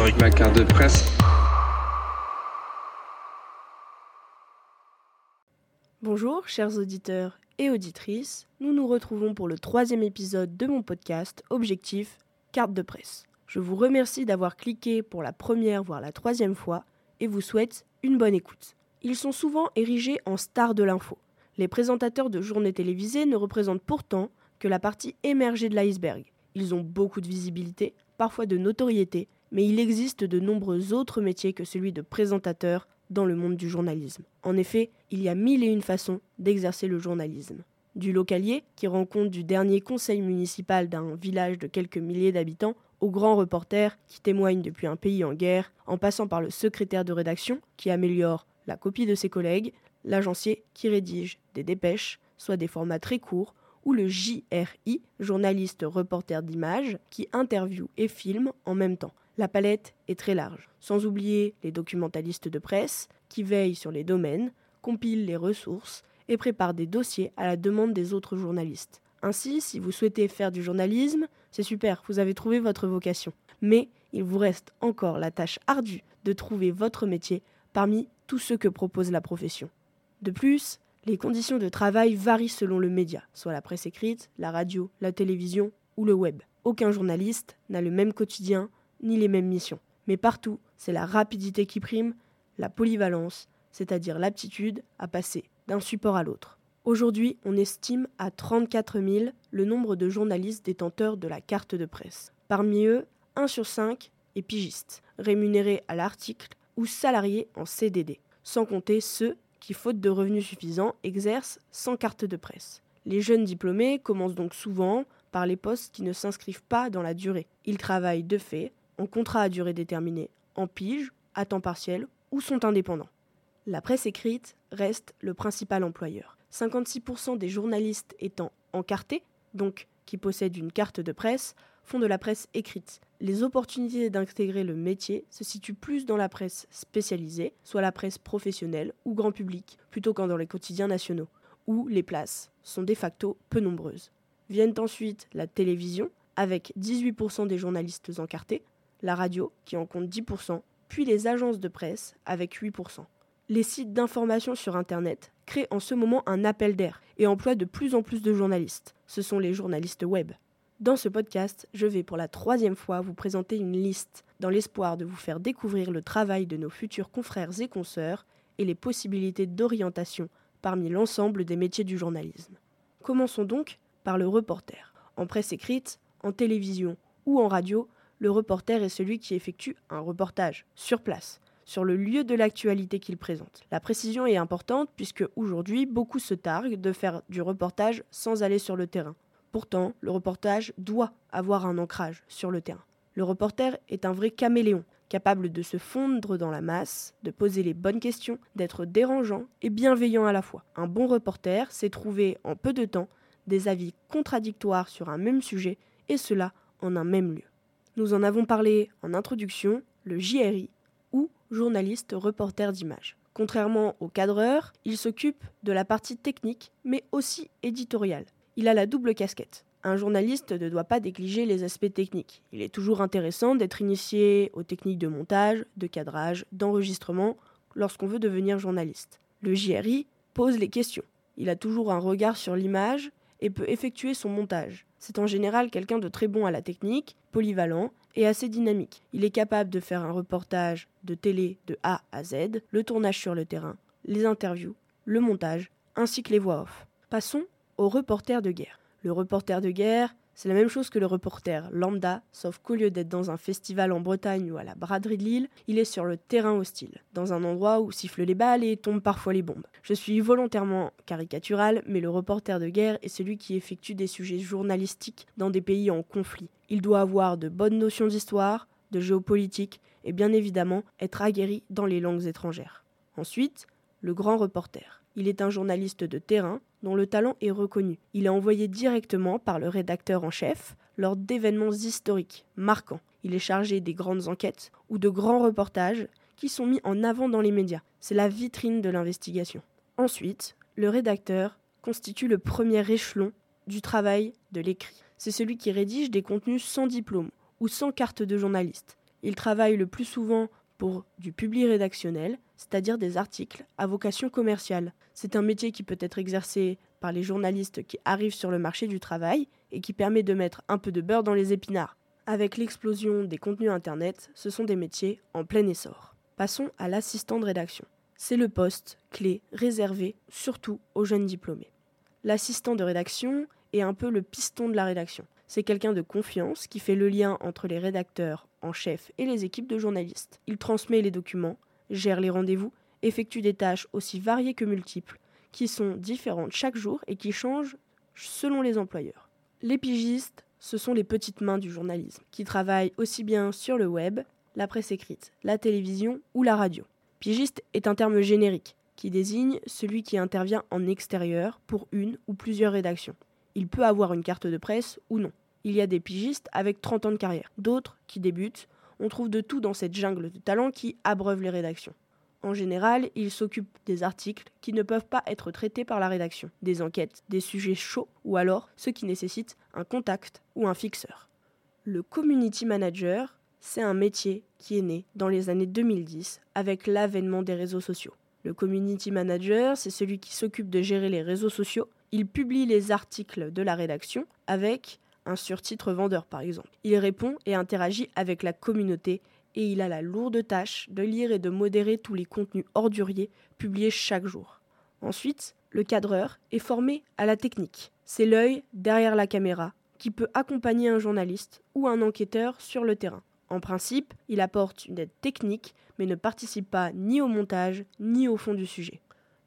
avec ma carte de presse. Bonjour, chers auditeurs et auditrices. Nous nous retrouvons pour le troisième épisode de mon podcast Objectif Carte de presse. Je vous remercie d'avoir cliqué pour la première voire la troisième fois et vous souhaite une bonne écoute. Ils sont souvent érigés en stars de l'info. Les présentateurs de journées télévisées ne représentent pourtant que la partie émergée de l'iceberg. Ils ont beaucoup de visibilité, parfois de notoriété, mais il existe de nombreux autres métiers que celui de présentateur dans le monde du journalisme. En effet, il y a mille et une façons d'exercer le journalisme. Du localier, qui rend compte du dernier conseil municipal d'un village de quelques milliers d'habitants, au grand reporter qui témoigne depuis un pays en guerre, en passant par le secrétaire de rédaction qui améliore la copie de ses collègues, l'agencier qui rédige des dépêches, soit des formats très courts, ou le JRI, journaliste reporter d'image, qui interviewe et filme en même temps. La palette est très large, sans oublier les documentalistes de presse, qui veillent sur les domaines, compilent les ressources et préparent des dossiers à la demande des autres journalistes. Ainsi, si vous souhaitez faire du journalisme, c'est super, vous avez trouvé votre vocation. Mais il vous reste encore la tâche ardue de trouver votre métier parmi tous ceux que propose la profession. De plus, les conditions de travail varient selon le média, soit la presse écrite, la radio, la télévision ou le web. Aucun journaliste n'a le même quotidien ni les mêmes missions. Mais partout, c'est la rapidité qui prime, la polyvalence, c'est-à-dire l'aptitude à passer d'un support à l'autre. Aujourd'hui, on estime à 34 000 le nombre de journalistes détenteurs de la carte de presse. Parmi eux, 1 sur 5 est pigiste, rémunéré à l'article ou salarié en CDD, sans compter ceux qui, faute de revenus suffisants, exercent sans carte de presse. Les jeunes diplômés commencent donc souvent par les postes qui ne s'inscrivent pas dans la durée. Ils travaillent de fait en contrat à durée déterminée, en pige, à temps partiel ou sont indépendants. La presse écrite reste le principal employeur. 56% des journalistes étant encartés, donc qui possèdent une carte de presse, font de la presse écrite. Les opportunités d'intégrer le métier se situent plus dans la presse spécialisée, soit la presse professionnelle ou grand public, plutôt qu'en dans les quotidiens nationaux, où les places sont de facto peu nombreuses. Viennent ensuite la télévision, avec 18% des journalistes encartés, la radio, qui en compte 10%, puis les agences de presse, avec 8%. Les sites d'information sur Internet créent en ce moment un appel d'air et emploient de plus en plus de journalistes. Ce sont les journalistes web. Dans ce podcast, je vais pour la troisième fois vous présenter une liste dans l'espoir de vous faire découvrir le travail de nos futurs confrères et consoeurs et les possibilités d'orientation parmi l'ensemble des métiers du journalisme. Commençons donc par le reporter. En presse écrite, en télévision ou en radio, le reporter est celui qui effectue un reportage sur place, sur le lieu de l'actualité qu'il présente. La précision est importante puisque aujourd'hui, beaucoup se targuent de faire du reportage sans aller sur le terrain. Pourtant, le reportage doit avoir un ancrage sur le terrain. Le reporter est un vrai caméléon, capable de se fondre dans la masse, de poser les bonnes questions, d'être dérangeant et bienveillant à la fois. Un bon reporter sait trouver en peu de temps des avis contradictoires sur un même sujet, et cela en un même lieu. Nous en avons parlé en introduction, le JRI, ou journaliste reporter d'image. Contrairement au cadreur, il s'occupe de la partie technique, mais aussi éditoriale. Il a la double casquette. Un journaliste ne doit pas négliger les aspects techniques. Il est toujours intéressant d'être initié aux techniques de montage, de cadrage, d'enregistrement lorsqu'on veut devenir journaliste. Le JRI pose les questions. Il a toujours un regard sur l'image et peut effectuer son montage. C'est en général quelqu'un de très bon à la technique, polyvalent et assez dynamique. Il est capable de faire un reportage de télé de A à Z, le tournage sur le terrain, les interviews, le montage, ainsi que les voix off. Passons au reporter de guerre. Le reporter de guerre, c'est la même chose que le reporter lambda, sauf qu'au lieu d'être dans un festival en Bretagne ou à la braderie de Lille, il est sur le terrain hostile, dans un endroit où sifflent les balles et tombent parfois les bombes. Je suis volontairement caricatural, mais le reporter de guerre est celui qui effectue des sujets journalistiques dans des pays en conflit. Il doit avoir de bonnes notions d'histoire, de géopolitique et bien évidemment être aguerri dans les langues étrangères. Ensuite, le grand reporter. Il est un journaliste de terrain dont le talent est reconnu. Il est envoyé directement par le rédacteur en chef lors d'événements historiques, marquants. Il est chargé des grandes enquêtes ou de grands reportages qui sont mis en avant dans les médias. C'est la vitrine de l'investigation. Ensuite, le rédacteur constitue le premier échelon du travail de l'écrit. C'est celui qui rédige des contenus sans diplôme ou sans carte de journaliste. Ils travaillent le plus souvent pour du public rédactionnel, c'est-à-dire des articles à vocation commerciale. C'est un métier qui peut être exercé par les journalistes qui arrivent sur le marché du travail et qui permet de mettre un peu de beurre dans les épinards. Avec l'explosion des contenus Internet, ce sont des métiers en plein essor. Passons à l'assistant de rédaction. C'est le poste clé réservé surtout aux jeunes diplômés. L'assistant de rédaction est un peu le piston de la rédaction. C'est quelqu'un de confiance qui fait le lien entre les rédacteurs en chef et les équipes de journalistes. Il transmet les documents, gère les rendez-vous, effectue des tâches aussi variées que multiples, qui sont différentes chaque jour et qui changent selon les employeurs. Les pigistes, ce sont les petites mains du journalisme, qui travaillent aussi bien sur le web, la presse écrite, la télévision ou la radio. Pigiste est un terme générique qui désigne celui qui intervient en extérieur pour une ou plusieurs rédactions. Il peut avoir une carte de presse ou non. Il y a des pigistes avec 30 ans de carrière, d'autres qui débutent. On trouve de tout dans cette jungle de talents qui abreuve les rédactions. En général, ils s'occupent des articles qui ne peuvent pas être traités par la rédaction, des enquêtes, des sujets chauds ou alors ceux qui nécessitent un contact ou un fixeur. Le community manager, c'est un métier qui est né dans les années 2010 avec l'avènement des réseaux sociaux. Le community manager, c'est celui qui s'occupe de gérer les réseaux sociaux il publie les articles de la rédaction avec un surtitre vendeur par exemple. Il répond et interagit avec la communauté et il a la lourde tâche de lire et de modérer tous les contenus orduriers publiés chaque jour. Ensuite, le cadreur est formé à la technique. C'est l'œil derrière la caméra qui peut accompagner un journaliste ou un enquêteur sur le terrain. En principe, il apporte une aide technique mais ne participe pas ni au montage ni au fond du sujet.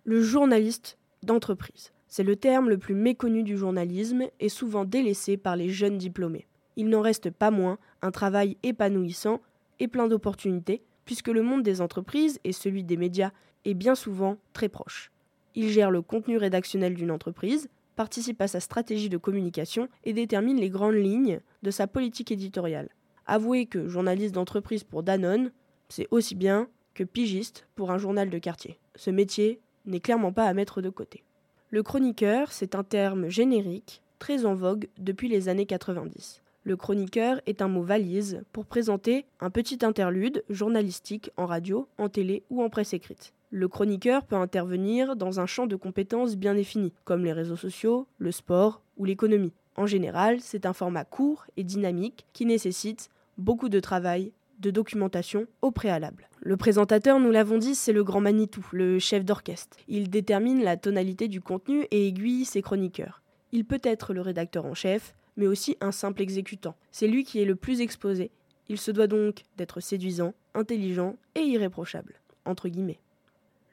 Le journaliste d'entreprise. C'est le terme le plus méconnu du journalisme et souvent délaissé par les jeunes diplômés. Il n'en reste pas moins un travail épanouissant et plein d'opportunités, puisque le monde des entreprises et celui des médias est bien souvent très proche. Il gère le contenu rédactionnel d'une entreprise, participe à sa stratégie de communication et détermine les grandes lignes de sa politique éditoriale. Avouez que journaliste d'entreprise pour Danone, c'est aussi bien que pigiste pour un journal de quartier. Ce métier n'est clairement pas à mettre de côté. Le chroniqueur, c'est un terme générique très en vogue depuis les années 90. Le chroniqueur est un mot valise pour présenter un petit interlude journalistique en radio, en télé ou en presse écrite. Le chroniqueur peut intervenir dans un champ de compétences bien défini, comme les réseaux sociaux, le sport ou l'économie. En général, c'est un format court et dynamique qui nécessite beaucoup de travail de documentation au préalable. Le présentateur, nous l'avons dit, c'est le grand Manitou, le chef d'orchestre. Il détermine la tonalité du contenu et aiguille ses chroniqueurs. Il peut être le rédacteur en chef, mais aussi un simple exécutant. C'est lui qui est le plus exposé. Il se doit donc d'être séduisant, intelligent et irréprochable.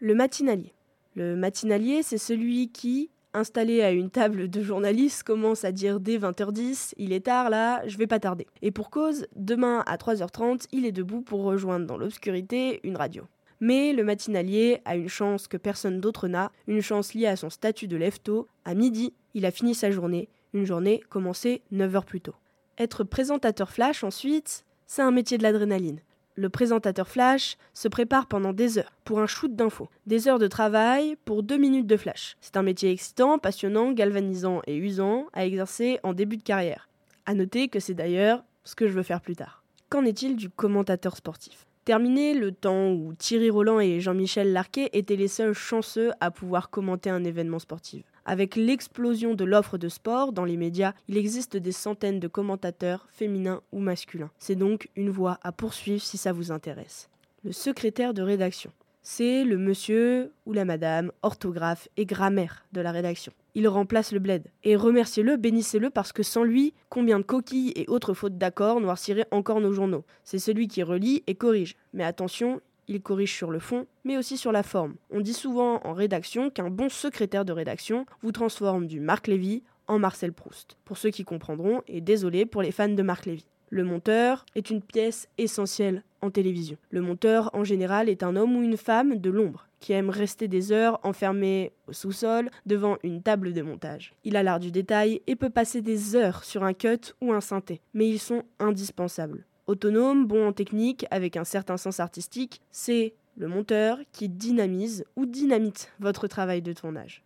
Le matinalier. Le matinalier, c'est celui qui, installé à une table de journalistes, commence à dire dès 20h10, il est tard là, je vais pas tarder. Et pour cause, demain à 3h30, il est debout pour rejoindre dans l'obscurité une radio. Mais le matinalier a une chance que personne d'autre n'a, une chance liée à son statut de lève-tôt. À midi, il a fini sa journée, une journée commencée 9 heures plus tôt. Être présentateur flash ensuite, c'est un métier de l'adrénaline le présentateur flash se prépare pendant des heures pour un shoot d'infos. Des heures de travail pour deux minutes de flash. C'est un métier excitant, passionnant, galvanisant et usant à exercer en début de carrière. À noter que c'est d'ailleurs ce que je veux faire plus tard. Qu'en est-il du commentateur sportif? Terminé le temps où Thierry Roland et Jean-Michel Larquet étaient les seuls chanceux à pouvoir commenter un événement sportif. Avec l'explosion de l'offre de sport dans les médias, il existe des centaines de commentateurs féminins ou masculins. C'est donc une voie à poursuivre si ça vous intéresse. Le secrétaire de rédaction. C'est le monsieur ou la madame, orthographe et grammaire de la rédaction. Il remplace le bled. Et remerciez-le, bénissez-le parce que sans lui, combien de coquilles et autres fautes d'accord noirciraient encore nos journaux. C'est celui qui relit et corrige. Mais attention, il corrige sur le fond, mais aussi sur la forme. On dit souvent en rédaction qu'un bon secrétaire de rédaction vous transforme du Marc Lévy en Marcel Proust. Pour ceux qui comprendront, et désolé pour les fans de Marc Lévy. Le monteur est une pièce essentielle en télévision. Le monteur, en général, est un homme ou une femme de l'ombre qui aime rester des heures enfermé au sous-sol devant une table de montage. Il a l'art du détail et peut passer des heures sur un cut ou un synthé, mais ils sont indispensables autonome, bon en technique, avec un certain sens artistique, c'est le monteur qui dynamise ou dynamite votre travail de tournage.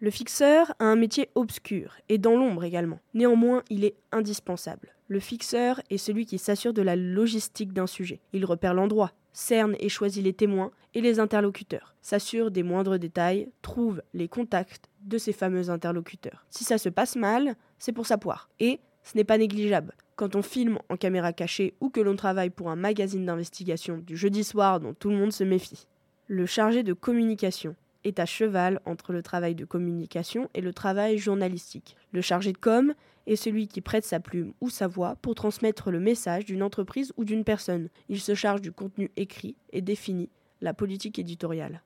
Le fixeur a un métier obscur et dans l'ombre également. Néanmoins, il est indispensable. Le fixeur est celui qui s'assure de la logistique d'un sujet. Il repère l'endroit, cerne et choisit les témoins et les interlocuteurs, s'assure des moindres détails, trouve les contacts de ces fameux interlocuteurs. Si ça se passe mal, c'est pour sa poire. Et ce n'est pas négligeable. Quand on filme en caméra cachée ou que l'on travaille pour un magazine d'investigation du jeudi soir dont tout le monde se méfie. Le chargé de communication est à cheval entre le travail de communication et le travail journalistique. Le chargé de com est celui qui prête sa plume ou sa voix pour transmettre le message d'une entreprise ou d'une personne. Il se charge du contenu écrit et définit la politique éditoriale.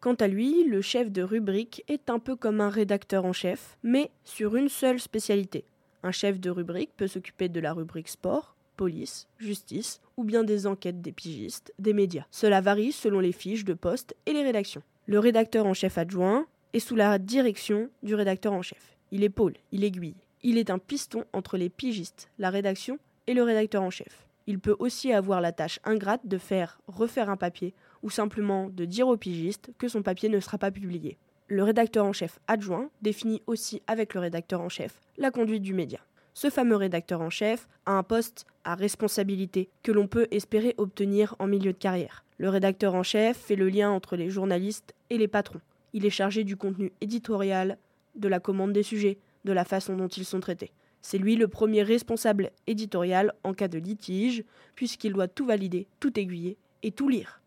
Quant à lui, le chef de rubrique est un peu comme un rédacteur en chef, mais sur une seule spécialité. Un chef de rubrique peut s'occuper de la rubrique sport, police, justice ou bien des enquêtes des pigistes, des médias. Cela varie selon les fiches de poste et les rédactions. Le rédacteur en chef adjoint est sous la direction du rédacteur en chef. Il épaule, il aiguille. Il est un piston entre les pigistes, la rédaction et le rédacteur en chef. Il peut aussi avoir la tâche ingrate de faire refaire un papier ou simplement de dire au pigiste que son papier ne sera pas publié. Le rédacteur en chef adjoint définit aussi avec le rédacteur en chef la conduite du média. Ce fameux rédacteur en chef a un poste à responsabilité que l'on peut espérer obtenir en milieu de carrière. Le rédacteur en chef fait le lien entre les journalistes et les patrons. Il est chargé du contenu éditorial, de la commande des sujets, de la façon dont ils sont traités. C'est lui le premier responsable éditorial en cas de litige, puisqu'il doit tout valider, tout aiguiller et tout lire.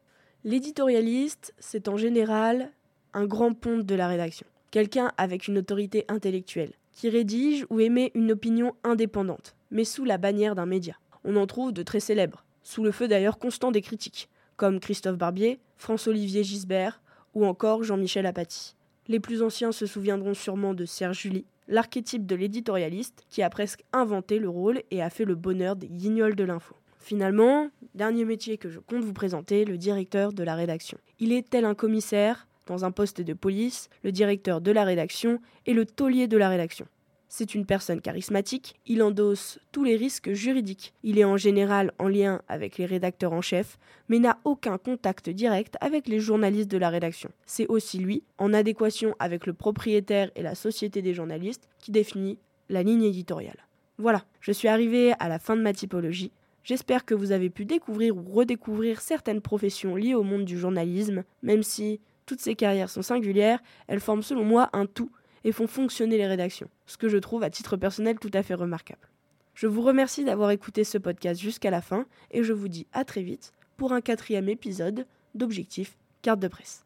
L'éditorialiste, c'est en général un grand ponte de la rédaction, quelqu'un avec une autorité intellectuelle, qui rédige ou émet une opinion indépendante, mais sous la bannière d'un média. On en trouve de très célèbres, sous le feu d'ailleurs constant des critiques, comme Christophe Barbier, François-Olivier Gisbert ou encore Jean-Michel Apathy. Les plus anciens se souviendront sûrement de Serge Julie, l'archétype de l'éditorialiste qui a presque inventé le rôle et a fait le bonheur des guignols de l'info. Finalement, dernier métier que je compte vous présenter, le directeur de la rédaction. Il est tel un commissaire, dans un poste de police, le directeur de la rédaction et le taulier de la rédaction. C'est une personne charismatique, il endosse tous les risques juridiques. Il est en général en lien avec les rédacteurs en chef, mais n'a aucun contact direct avec les journalistes de la rédaction. C'est aussi lui, en adéquation avec le propriétaire et la société des journalistes, qui définit la ligne éditoriale. Voilà, je suis arrivé à la fin de ma typologie. J'espère que vous avez pu découvrir ou redécouvrir certaines professions liées au monde du journalisme, même si toutes ces carrières sont singulières, elles forment selon moi un tout et font fonctionner les rédactions, ce que je trouve à titre personnel tout à fait remarquable. Je vous remercie d'avoir écouté ce podcast jusqu'à la fin et je vous dis à très vite pour un quatrième épisode d'Objectif Carte de presse.